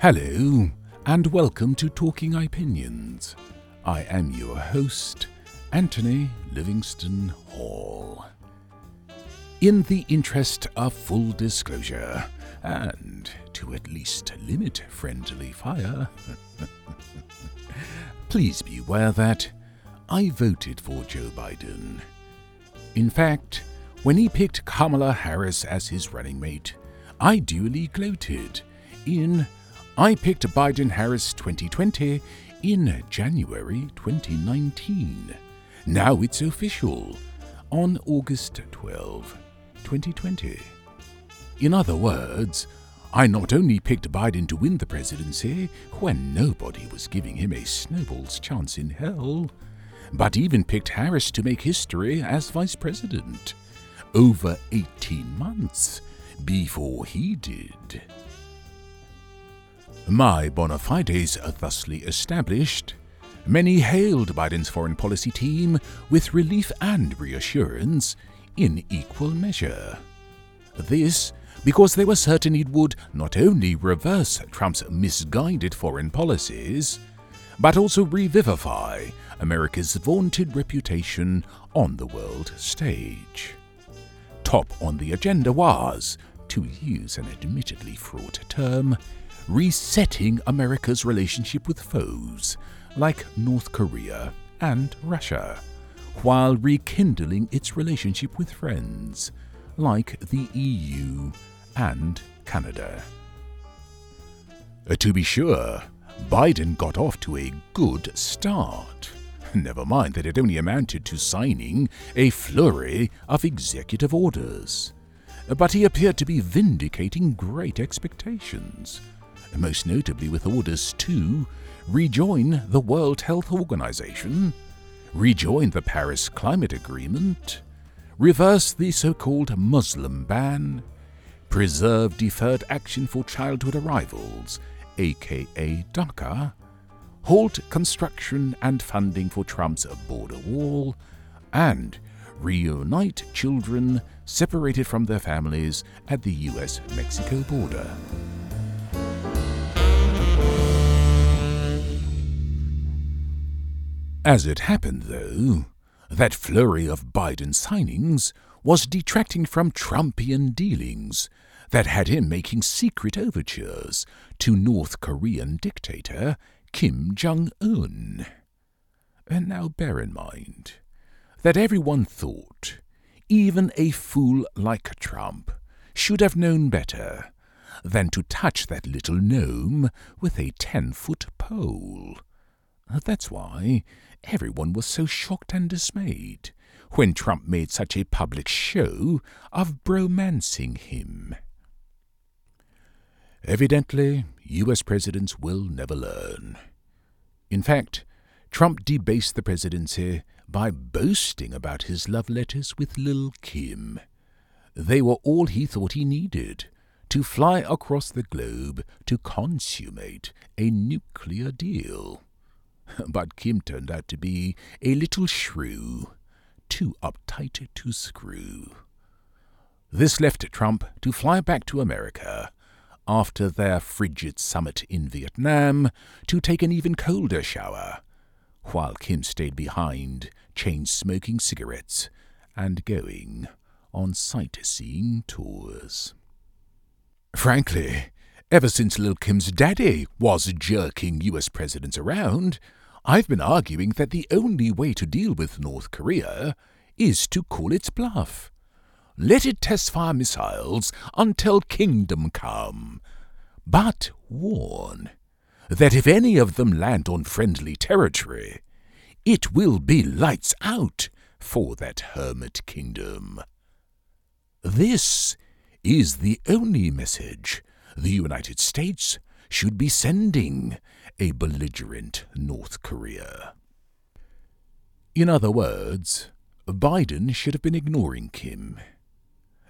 Hello, and welcome to Talking Opinions. I am your host, Anthony Livingston Hall. In the interest of full disclosure, and to at least limit friendly fire, please be aware that I voted for Joe Biden. In fact, when he picked Kamala Harris as his running mate, I duly gloated in I picked Biden Harris 2020 in January 2019. Now it's official on August 12, 2020. In other words, I not only picked Biden to win the presidency when nobody was giving him a snowball's chance in hell, but even picked Harris to make history as vice president over 18 months before he did. My bona fides thusly established, many hailed Biden's foreign policy team with relief and reassurance in equal measure. This because they were certain it would not only reverse Trump's misguided foreign policies, but also revivify America's vaunted reputation on the world stage. Top on the agenda was, to use an admittedly fraught term, resetting America's relationship with foes like North Korea and Russia, while rekindling its relationship with friends like the EU and Canada. Uh, to be sure, Biden got off to a good start. Never mind that it only amounted to signing a flurry of executive orders. But he appeared to be vindicating great expectations most notably with orders to rejoin the World Health Organization, rejoin the Paris Climate Agreement, reverse the so called Muslim ban, preserve deferred action for childhood arrivals, aka DACA, halt construction and funding for Trump's border wall, and reunite children separated from their families at the US Mexico border. As it happened, though, that flurry of Biden signings was detracting from Trumpian dealings that had him making secret overtures to North Korean dictator Kim Jong un. And now bear in mind that everyone thought even a fool like Trump should have known better than to touch that little gnome with a ten foot pole. That's why everyone was so shocked and dismayed when Trump made such a public show of bromancing him. Evidently, US presidents will never learn. In fact, Trump debased the presidency by boasting about his love letters with Lil Kim. They were all he thought he needed to fly across the globe to consummate a nuclear deal. but Kim turned out to be a little shrew, too uptight to screw. This left Trump to fly back to America after their frigid summit in Vietnam to take an even colder shower, while Kim stayed behind, chain smoking cigarettes and going on sightseeing tours. Frankly, ever since Lil Kim's daddy was jerking US presidents around, I've been arguing that the only way to deal with North Korea is to call its bluff. Let it test fire missiles until kingdom come. But warn that if any of them land on friendly territory, it will be lights out for that hermit kingdom. This is the only message the United States should be sending a belligerent North Korea. In other words, Biden should have been ignoring Kim.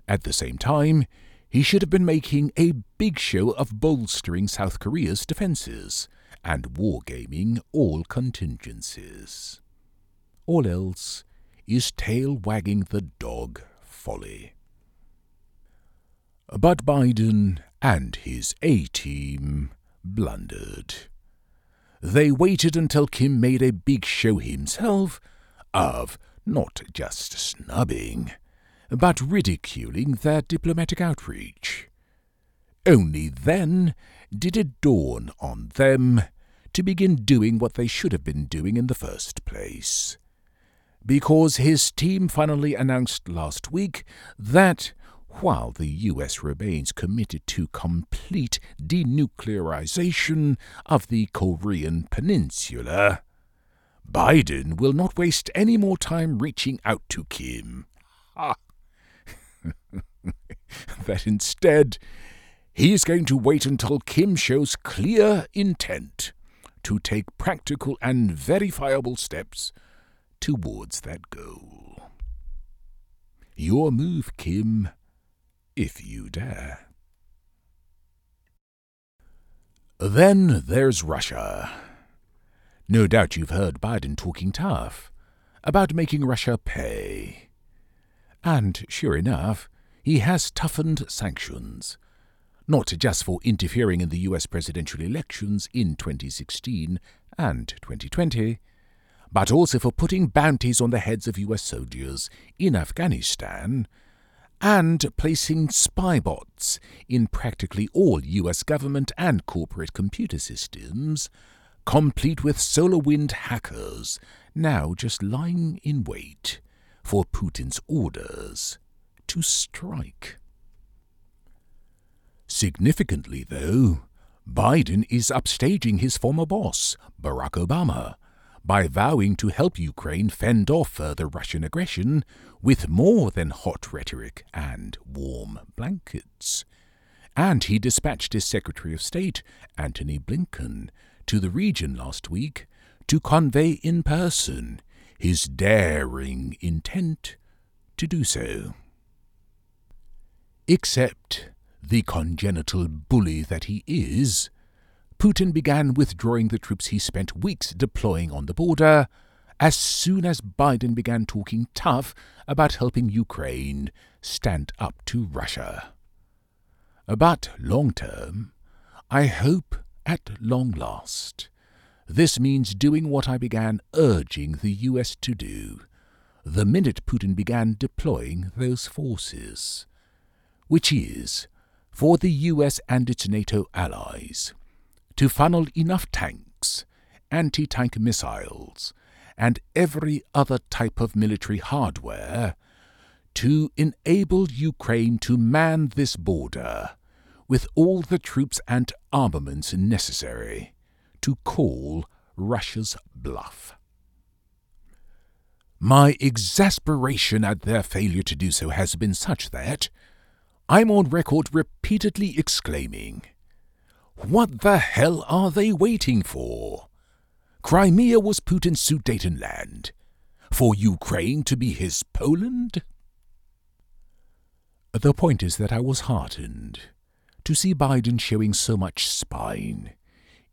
At the same time, he should have been making a big show of bolstering South Korea's defenses and wargaming all contingencies. All else is tail wagging the dog folly. But Biden and his A team blundered. They waited until Kim made a big show himself of not just snubbing, but ridiculing their diplomatic outreach. Only then did it dawn on them to begin doing what they should have been doing in the first place. Because his team finally announced last week that while the US remains committed to complete denuclearization of the Korean Peninsula, Biden will not waste any more time reaching out to Kim. that instead, he is going to wait until Kim shows clear intent to take practical and verifiable steps towards that goal. Your move, Kim, if you dare. Then there's Russia. No doubt you've heard Biden talking tough about making Russia pay. And sure enough, he has toughened sanctions not just for interfering in the US presidential elections in 2016 and 2020, but also for putting bounties on the heads of US soldiers in Afghanistan and placing spy bots in practically all US government and corporate computer systems, complete with solar wind hackers now just lying in wait for Putin's orders to strike. Significantly, though, Biden is upstaging his former boss, Barack Obama, by vowing to help Ukraine fend off further Russian aggression with more than hot rhetoric and warm blankets. And he dispatched his Secretary of State, Antony Blinken, to the region last week to convey in person his daring intent to do so. Except the congenital bully that he is, Putin began withdrawing the troops he spent weeks deploying on the border as soon as Biden began talking tough about helping Ukraine stand up to Russia. But long term, I hope at long last, this means doing what I began urging the US to do the minute Putin began deploying those forces, which is for the US and its NATO allies to funnel enough tanks, anti tank missiles, and every other type of military hardware to enable Ukraine to man this border with all the troops and armaments necessary to call Russia's bluff. My exasperation at their failure to do so has been such that I'm on record repeatedly exclaiming, What the hell are they waiting for? Crimea was Putin's Sudetenland. For Ukraine to be his Poland? The point is that I was heartened to see Biden showing so much spine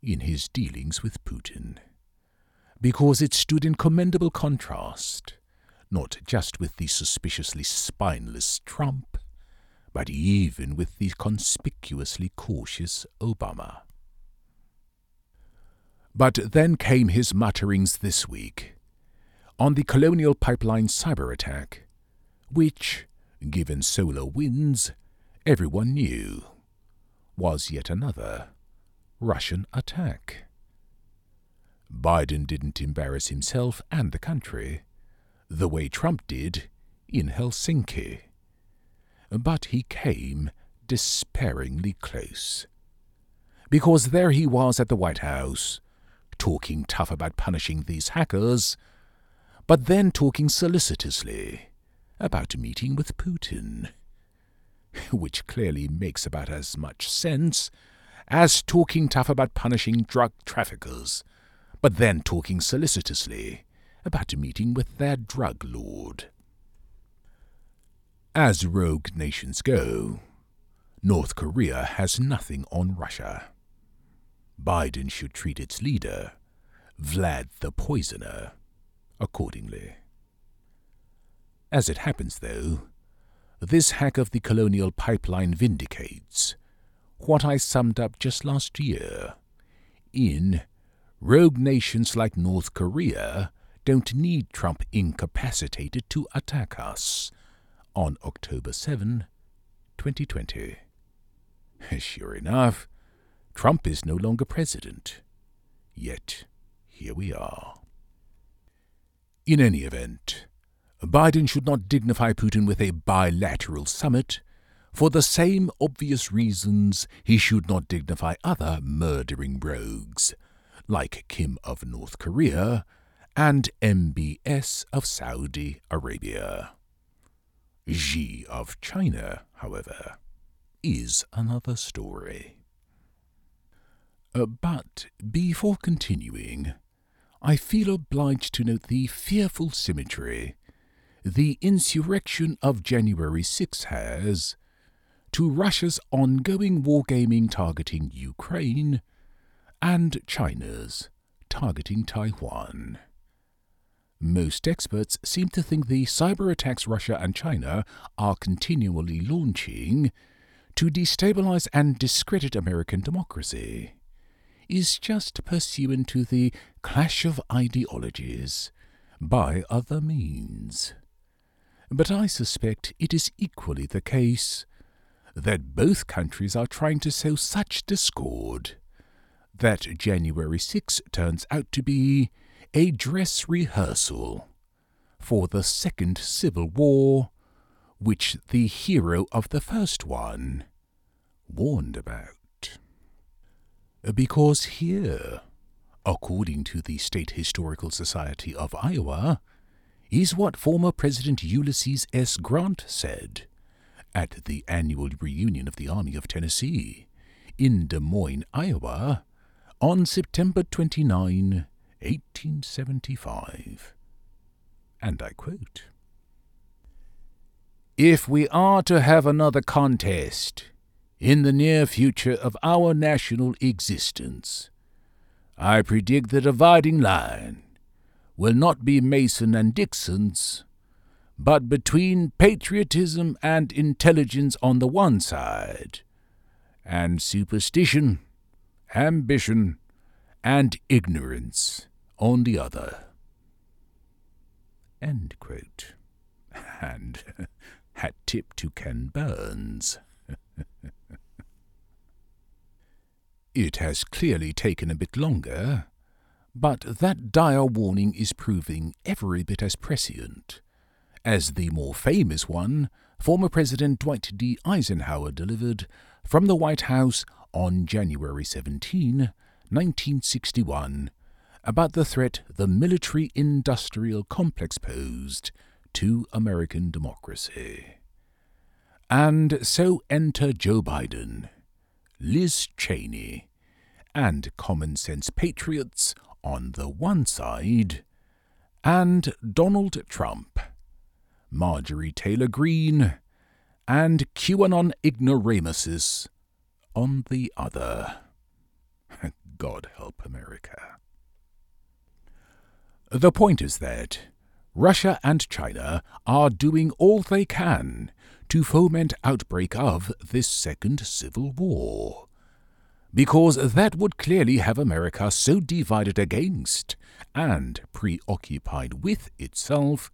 in his dealings with Putin, because it stood in commendable contrast, not just with the suspiciously spineless Trump, but even with the conspicuously cautious Obama. But then came his mutterings this week on the Colonial Pipeline cyber attack, which, given SolarWinds, everyone knew was yet another Russian attack. Biden didn't embarrass himself and the country the way Trump did in Helsinki but he came despairingly close. Because there he was at the White House, talking tough about punishing these hackers, but then talking solicitously about meeting with Putin. Which clearly makes about as much sense as talking tough about punishing drug traffickers, but then talking solicitously about meeting with their drug lord. As rogue nations go, North Korea has nothing on Russia. Biden should treat its leader, Vlad the Poisoner, accordingly. As it happens, though, this hack of the colonial pipeline vindicates what I summed up just last year. In rogue nations like North Korea don't need Trump incapacitated to attack us on October 7, 2020. Sure enough, Trump is no longer president. Yet, here we are. In any event, Biden should not dignify Putin with a bilateral summit. For the same obvious reasons, he should not dignify other murdering rogues, like Kim of North Korea and MBS of Saudi Arabia. Xi of China, however, is another story. Uh, but before continuing, I feel obliged to note the fearful symmetry the insurrection of January 6 has to Russia's ongoing wargaming targeting Ukraine and China's targeting Taiwan. Most experts seem to think the cyber attacks Russia and China are continually launching to destabilize and discredit American democracy is just pursuant to the clash of ideologies by other means. But I suspect it is equally the case that both countries are trying to sow such discord that January 6 turns out to be a dress rehearsal for the Second Civil War, which the hero of the first one warned about. Because here, according to the State Historical Society of Iowa, is what former President Ulysses S. Grant said at the annual reunion of the Army of Tennessee in Des Moines, Iowa, on September 29, 1875. And I quote If we are to have another contest in the near future of our national existence, I predict the dividing line will not be Mason and Dixon's, but between patriotism and intelligence on the one side, and superstition, ambition, and ignorance on the other. End quote. And hat tip to Ken Burns. it has clearly taken a bit longer but that dire warning is proving every bit as prescient as the more famous one former President Dwight D. Eisenhower delivered from the White House on January 17, 1961, about the threat the military industrial complex posed to American democracy. And so enter Joe Biden, Liz Cheney, and common sense patriots on the one side, and Donald Trump, Marjorie Taylor Greene, and QAnon ignoramuses on the other. God help America. The point is that Russia and China are doing all they can to foment outbreak of this second civil war because that would clearly have America so divided against and preoccupied with itself,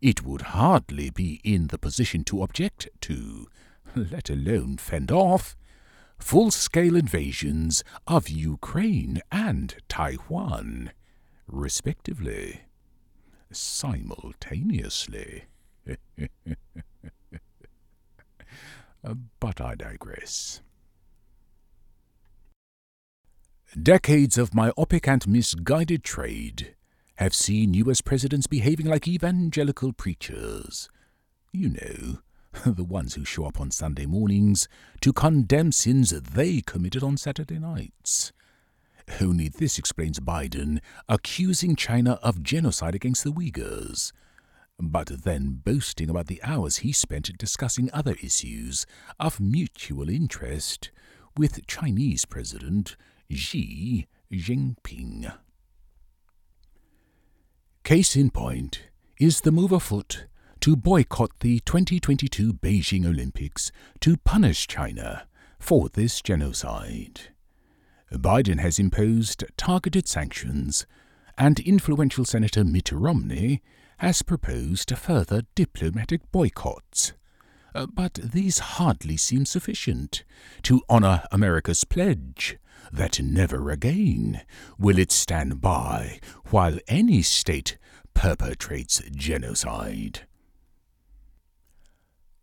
it would hardly be in the position to object to, let alone fend off, full scale invasions of Ukraine and Taiwan, respectively, simultaneously. but I digress. Decades of myopic and misguided trade have seen U.S. presidents behaving like evangelical preachers. You know, the ones who show up on Sunday mornings to condemn sins they committed on Saturday nights. Only this explains Biden accusing China of genocide against the Uyghurs, but then boasting about the hours he spent discussing other issues of mutual interest with Chinese President Xi Jinping. Case in point is the move afoot to boycott the 2022 Beijing Olympics to punish China for this genocide. Biden has imposed targeted sanctions, and influential Senator Mitt Romney has proposed further diplomatic boycotts. Uh, but these hardly seem sufficient to honour America's pledge that never again will it stand by while any state perpetrates genocide.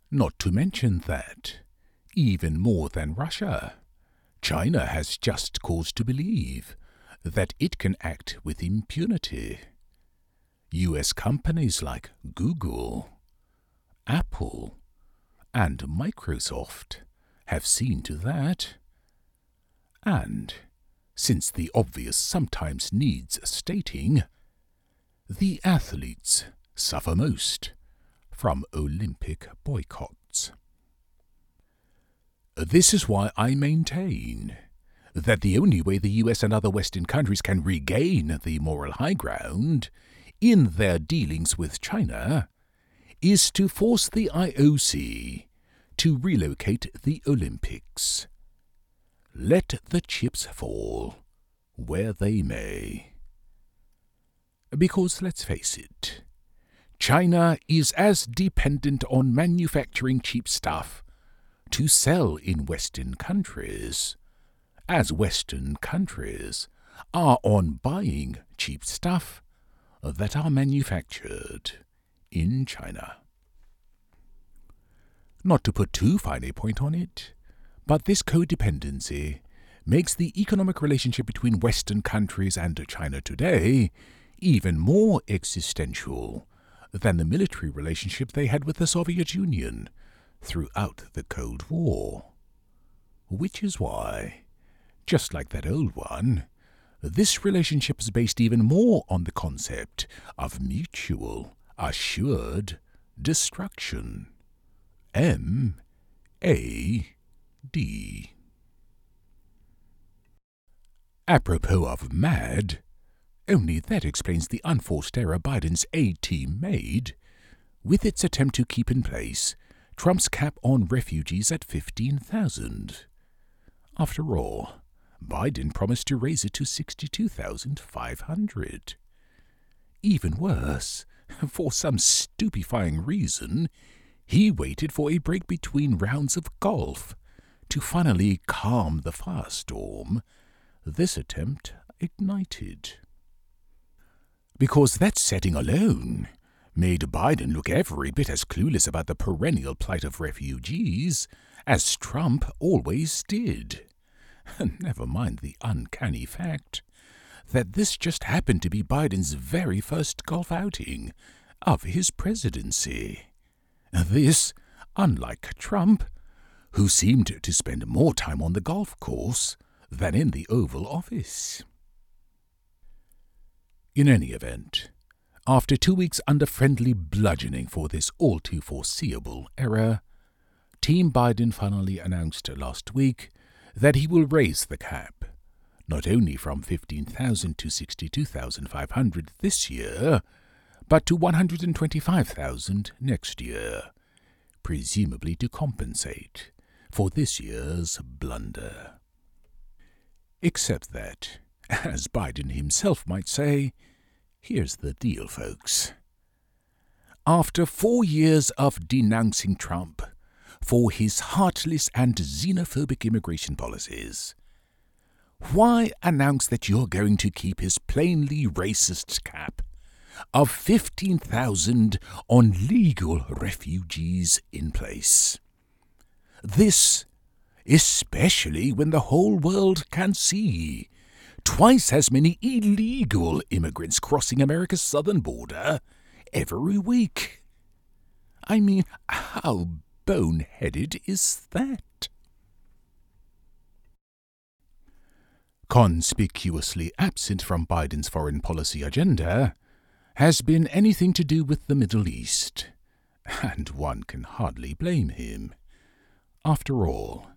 Not to mention that, even more than Russia, China has just cause to believe that it can act with impunity. US companies like Google, Apple, and Microsoft have seen to that. And, since the obvious sometimes needs stating, the athletes suffer most from Olympic boycotts. This is why I maintain that the only way the US and other Western countries can regain the moral high ground in their dealings with China is to force the IOC to relocate the Olympics. Let the chips fall where they may. Because let's face it, China is as dependent on manufacturing cheap stuff to sell in Western countries as Western countries are on buying cheap stuff that are manufactured in China. Not to put too fine a point on it, but this codependency makes the economic relationship between Western countries and China today even more existential than the military relationship they had with the Soviet Union throughout the Cold War. Which is why, just like that old one, this relationship is based even more on the concept of mutual, assured destruction. M A D. Apropos of mad, only that explains the unforced error Biden's A team made with its attempt to keep in place Trump's cap on refugees at 15,000. After all, Biden promised to raise it to 62,500. Even worse, for some stupefying reason, he waited for a break between rounds of golf to finally calm the firestorm this attempt ignited. Because that setting alone made Biden look every bit as clueless about the perennial plight of refugees as Trump always did. Never mind the uncanny fact that this just happened to be Biden's very first golf outing of his presidency. This, unlike Trump, who seemed to spend more time on the golf course than in the Oval Office. In any event, after two weeks under friendly bludgeoning for this all too foreseeable error, Team Biden finally announced last week that he will raise the cap, not only from 15,000 to 62,500 this year, but to 125,000 next year, presumably to compensate for this year's blunder. Except that, as Biden himself might say, Here's the deal, folks. After four years of denouncing Trump for his heartless and xenophobic immigration policies, why announce that you're going to keep his plainly racist cap of 15,000 on legal refugees in place? This, especially when the whole world can see twice as many illegal immigrants crossing America's southern border every week. I mean, how boneheaded is that? Conspicuously absent from Biden's foreign policy agenda has been anything to do with the Middle East, and one can hardly blame him. After all,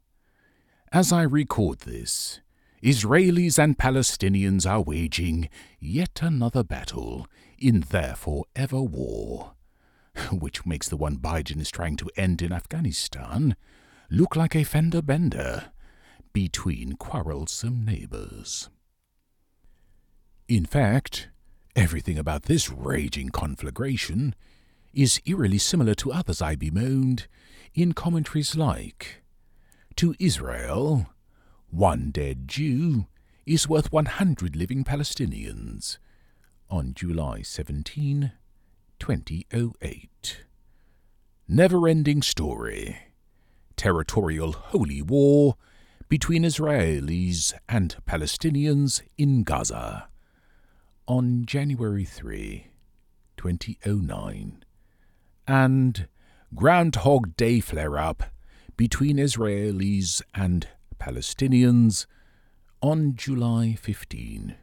as I record this, Israelis and Palestinians are waging yet another battle in their forever war, which makes the one Biden is trying to end in Afghanistan look like a fender bender between quarrelsome neighbours. In fact, everything about this raging conflagration is eerily similar to others I bemoaned in commentaries like To Israel, one dead Jew is worth 100 living Palestinians on July 17, 2008. Never ending story. Territorial holy war between Israelis and Palestinians in Gaza on January 3, 2009. And Groundhog Day flare up between Israelis and Palestinians on July 15,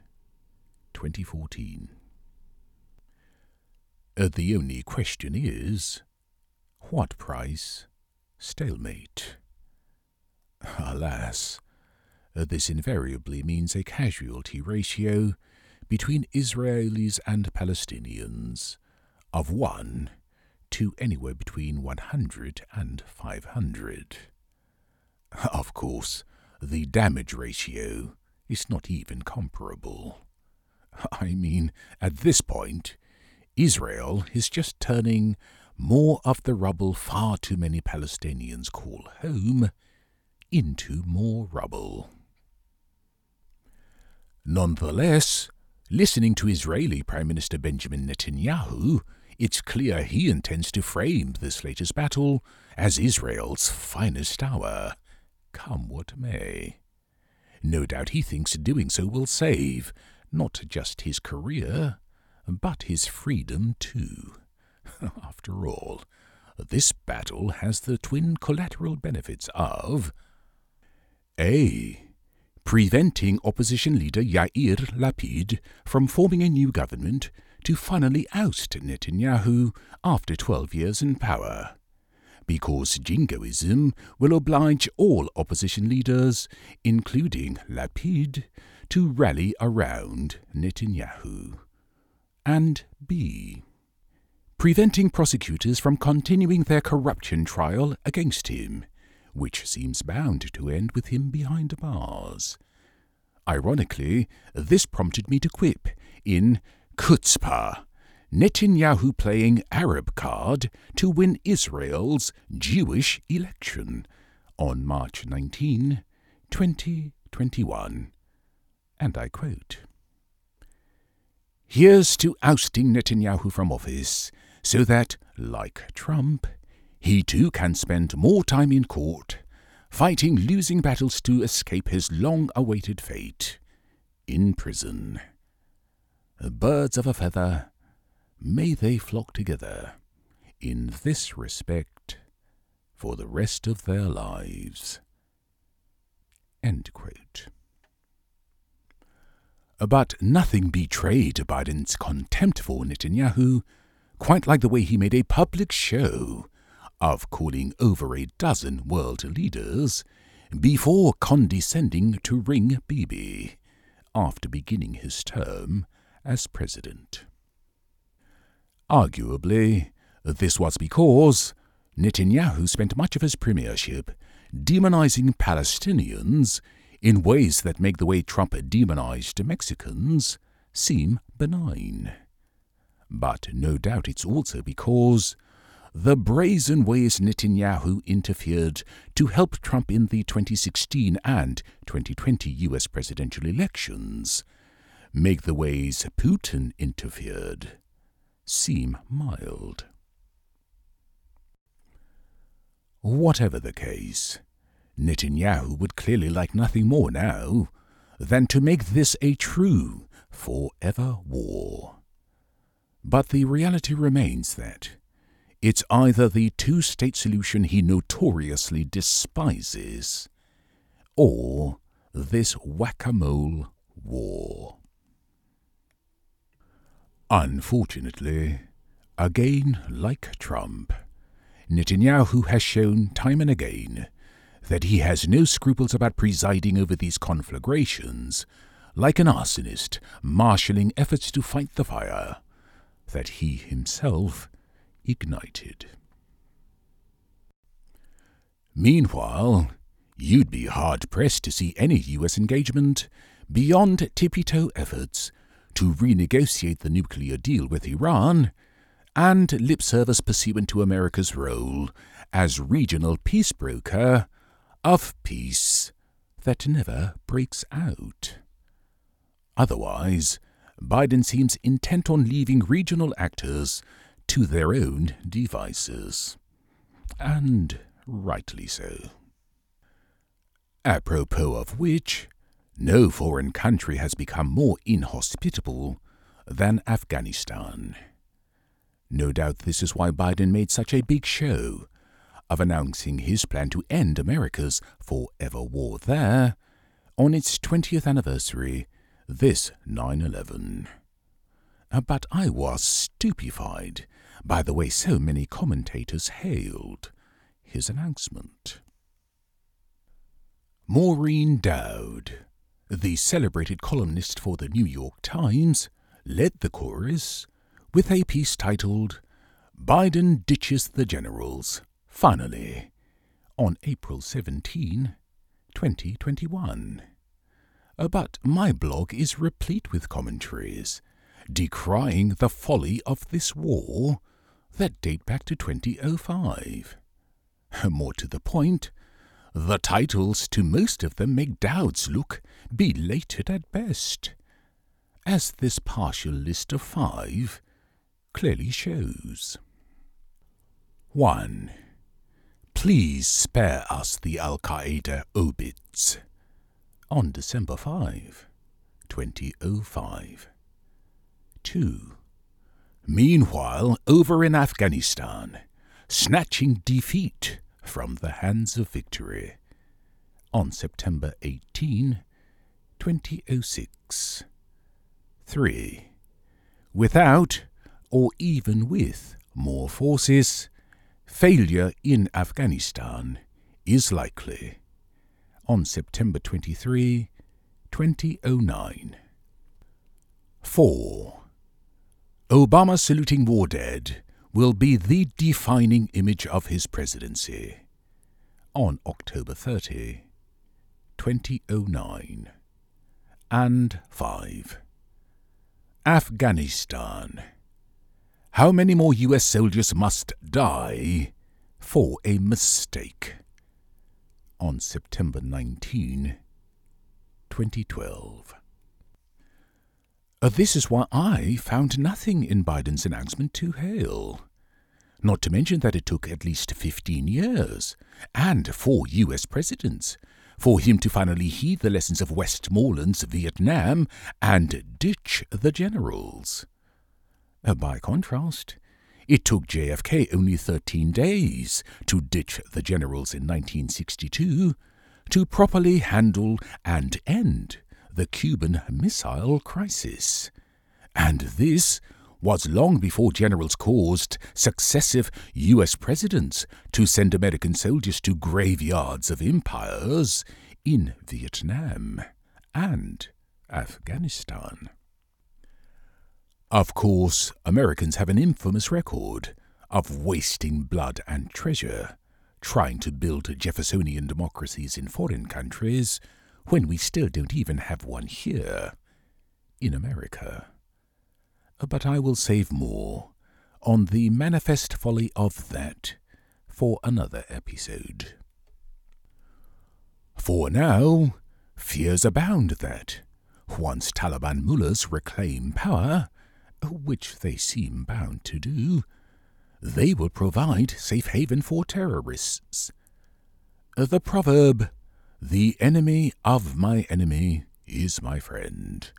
2014. Uh, the only question is what price stalemate? Alas, uh, this invariably means a casualty ratio between Israelis and Palestinians of 1 to anywhere between 100 and 500. Of course, the damage ratio is not even comparable. I mean, at this point, Israel is just turning more of the rubble far too many Palestinians call home into more rubble. Nonetheless, listening to Israeli Prime Minister Benjamin Netanyahu, it's clear he intends to frame this latest battle as Israel's finest hour, come what may. No doubt he thinks doing so will save not just his career, but his freedom too. After all, this battle has the twin collateral benefits of A. Preventing opposition leader Yair Lapid from forming a new government to finally oust Netanyahu after 12 years in power. Because jingoism will oblige all opposition leaders, including Lapid, to rally around Netanyahu. And B preventing prosecutors from continuing their corruption trial against him, which seems bound to end with him behind bars. Ironically, this prompted me to quip in Chutzpah, Netanyahu playing Arab card to win Israel's Jewish election on March 19, 2021. And I quote Here's to ousting Netanyahu from office so that, like Trump, he too can spend more time in court, fighting losing battles to escape his long awaited fate in prison. Birds of a feather, may they flock together in this respect for the rest of their lives. But nothing betrayed Biden's contempt for Netanyahu quite like the way he made a public show of calling over a dozen world leaders before condescending to ring Bibi after beginning his term as president. Arguably, this was because Netanyahu spent much of his premiership demonizing Palestinians in ways that make the way Trump demonized Mexicans seem benign. But no doubt it's also because the brazen ways Netanyahu interfered to help Trump in the 2016 and 2020 US presidential elections make the ways Putin interfered seem mild. Whatever the case, Netanyahu would clearly like nothing more now than to make this a true forever war. But the reality remains that it's either the two state solution he notoriously despises, or this whack a mole war. Unfortunately, again like Trump, Netanyahu has shown time and again that he has no scruples about presiding over these conflagrations, like an arsonist marshalling efforts to fight the fire that he himself ignited. Meanwhile, you'd be hard pressed to see any US engagement beyond tippy toe efforts to renegotiate the nuclear deal with Iran and lip service pursuant to America's role as regional peace broker of peace that never breaks out. Otherwise, Biden seems intent on leaving regional actors to their own devices. And rightly so. Apropos of which, no foreign country has become more inhospitable than Afghanistan. No doubt this is why Biden made such a big show of announcing his plan to end America's forever war there on its 20th anniversary this 9 11. Uh, but I was stupefied by the way so many commentators hailed his announcement. Maureen Dowd, the celebrated columnist for the New York Times, led the chorus with a piece titled Biden Ditches the Generals, Finally, on April 17, 2021. Uh, but my blog is replete with commentaries decrying the folly of this war that date back to 2005. More to the point, the titles to most of them make Dowd's look belated at best, as this partial list of five clearly shows. 1. Please spare us the Al Qaeda obits on December 5, 2005. 2. Meanwhile, over in Afghanistan, snatching defeat from the hands of victory on September 18, 2006. 3. Without, or even with, more forces, failure in Afghanistan is likely on September 23, 2009. 4. Obama saluting war dead will be the defining image of his presidency on October 30, 2009. And 5. Afghanistan. How many more US soldiers must die for a mistake? on September 19, 2012. Uh, this is why I found nothing in Biden's announcement to hail. Not to mention that it took at least 15 years, and four US presidents, for him to finally heed the lessons of Westmoreland's Vietnam and ditch the generals. Uh, by contrast, it took JFK only 13 days to ditch the generals in 1962 to properly handle and end the Cuban Missile Crisis. And this was long before generals caused successive U.S. presidents to send American soldiers to graveyards of empires in Vietnam and Afghanistan. Of course, Americans have an infamous record of wasting blood and treasure trying to build Jeffersonian democracies in foreign countries when we still don't even have one here in America. But I will save more on the manifest folly of that for another episode. For now, fears abound that, once Taliban mullahs reclaim power, which they seem bound to do, they will provide safe haven for terrorists. The proverb, the enemy of my enemy is my friend,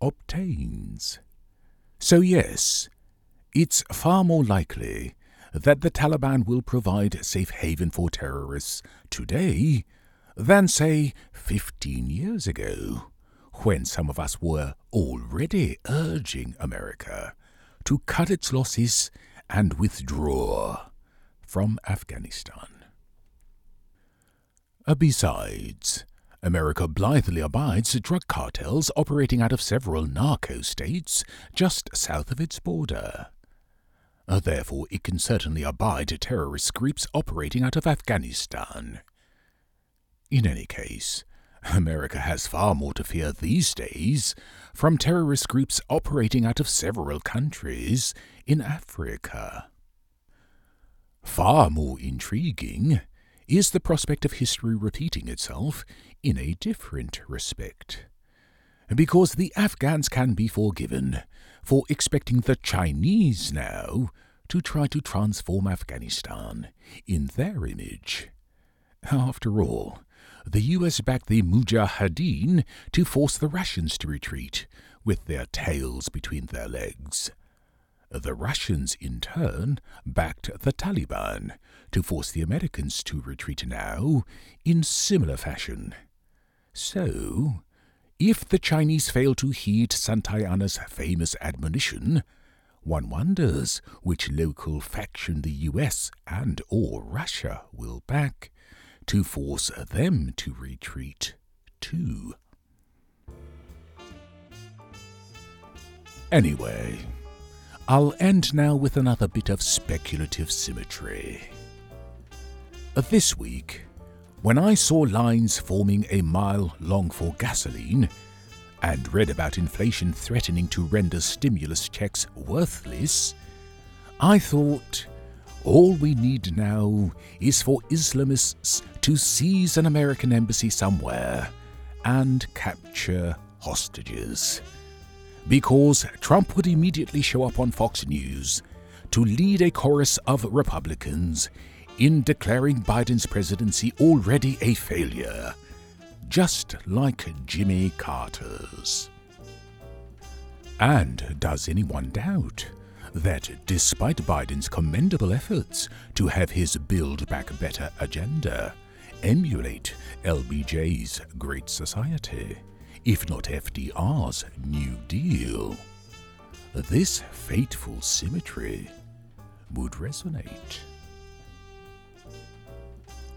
obtains. So, yes, it's far more likely that the Taliban will provide safe haven for terrorists today than, say, 15 years ago when some of us were already urging America to cut its losses and withdraw from Afghanistan. Uh, besides, America blithely abides drug cartels operating out of several narco states just south of its border. Uh, therefore, it can certainly abide terrorist groups operating out of Afghanistan. In any case, America has far more to fear these days from terrorist groups operating out of several countries in Africa. Far more intriguing is the prospect of history repeating itself in a different respect. Because the Afghans can be forgiven for expecting the Chinese now to try to transform Afghanistan in their image. After all, the US backed the Mujahideen to force the Russians to retreat, with their tails between their legs. The Russians, in turn, backed the Taliban to force the Americans to retreat now in similar fashion. So, if the Chinese fail to heed Santayana's famous admonition, one wonders which local faction the US and or Russia will back to force them to retreat too. Anyway, I'll end now with another bit of speculative symmetry. This week, when I saw lines forming a mile long for gasoline, and read about inflation threatening to render stimulus checks worthless, I thought all we need now is for Islamists to seize an American embassy somewhere and capture hostages. Because Trump would immediately show up on Fox News to lead a chorus of Republicans in declaring Biden's presidency already a failure, just like Jimmy Carter's. And does anyone doubt that despite Biden's commendable efforts to have his Build Back Better agenda emulate LBJ's Great Society, if not FDR's New Deal, this fateful symmetry would resonate.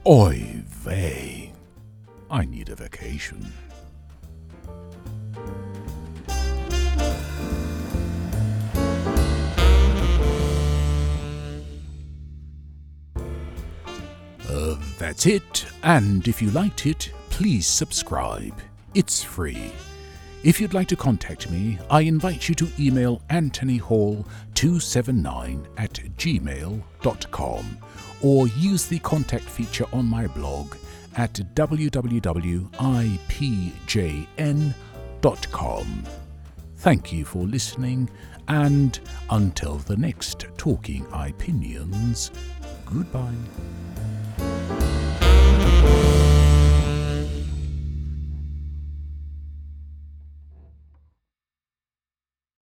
Oy vey, I need a vacation. Uh, that's it, and if you liked it, please subscribe. It's free. If you'd like to contact me, I invite you to email anthonyhall279 at gmail.com or use the contact feature on my blog at www.ipjn.com. Thank you for listening, and until the next Talking Opinions, goodbye.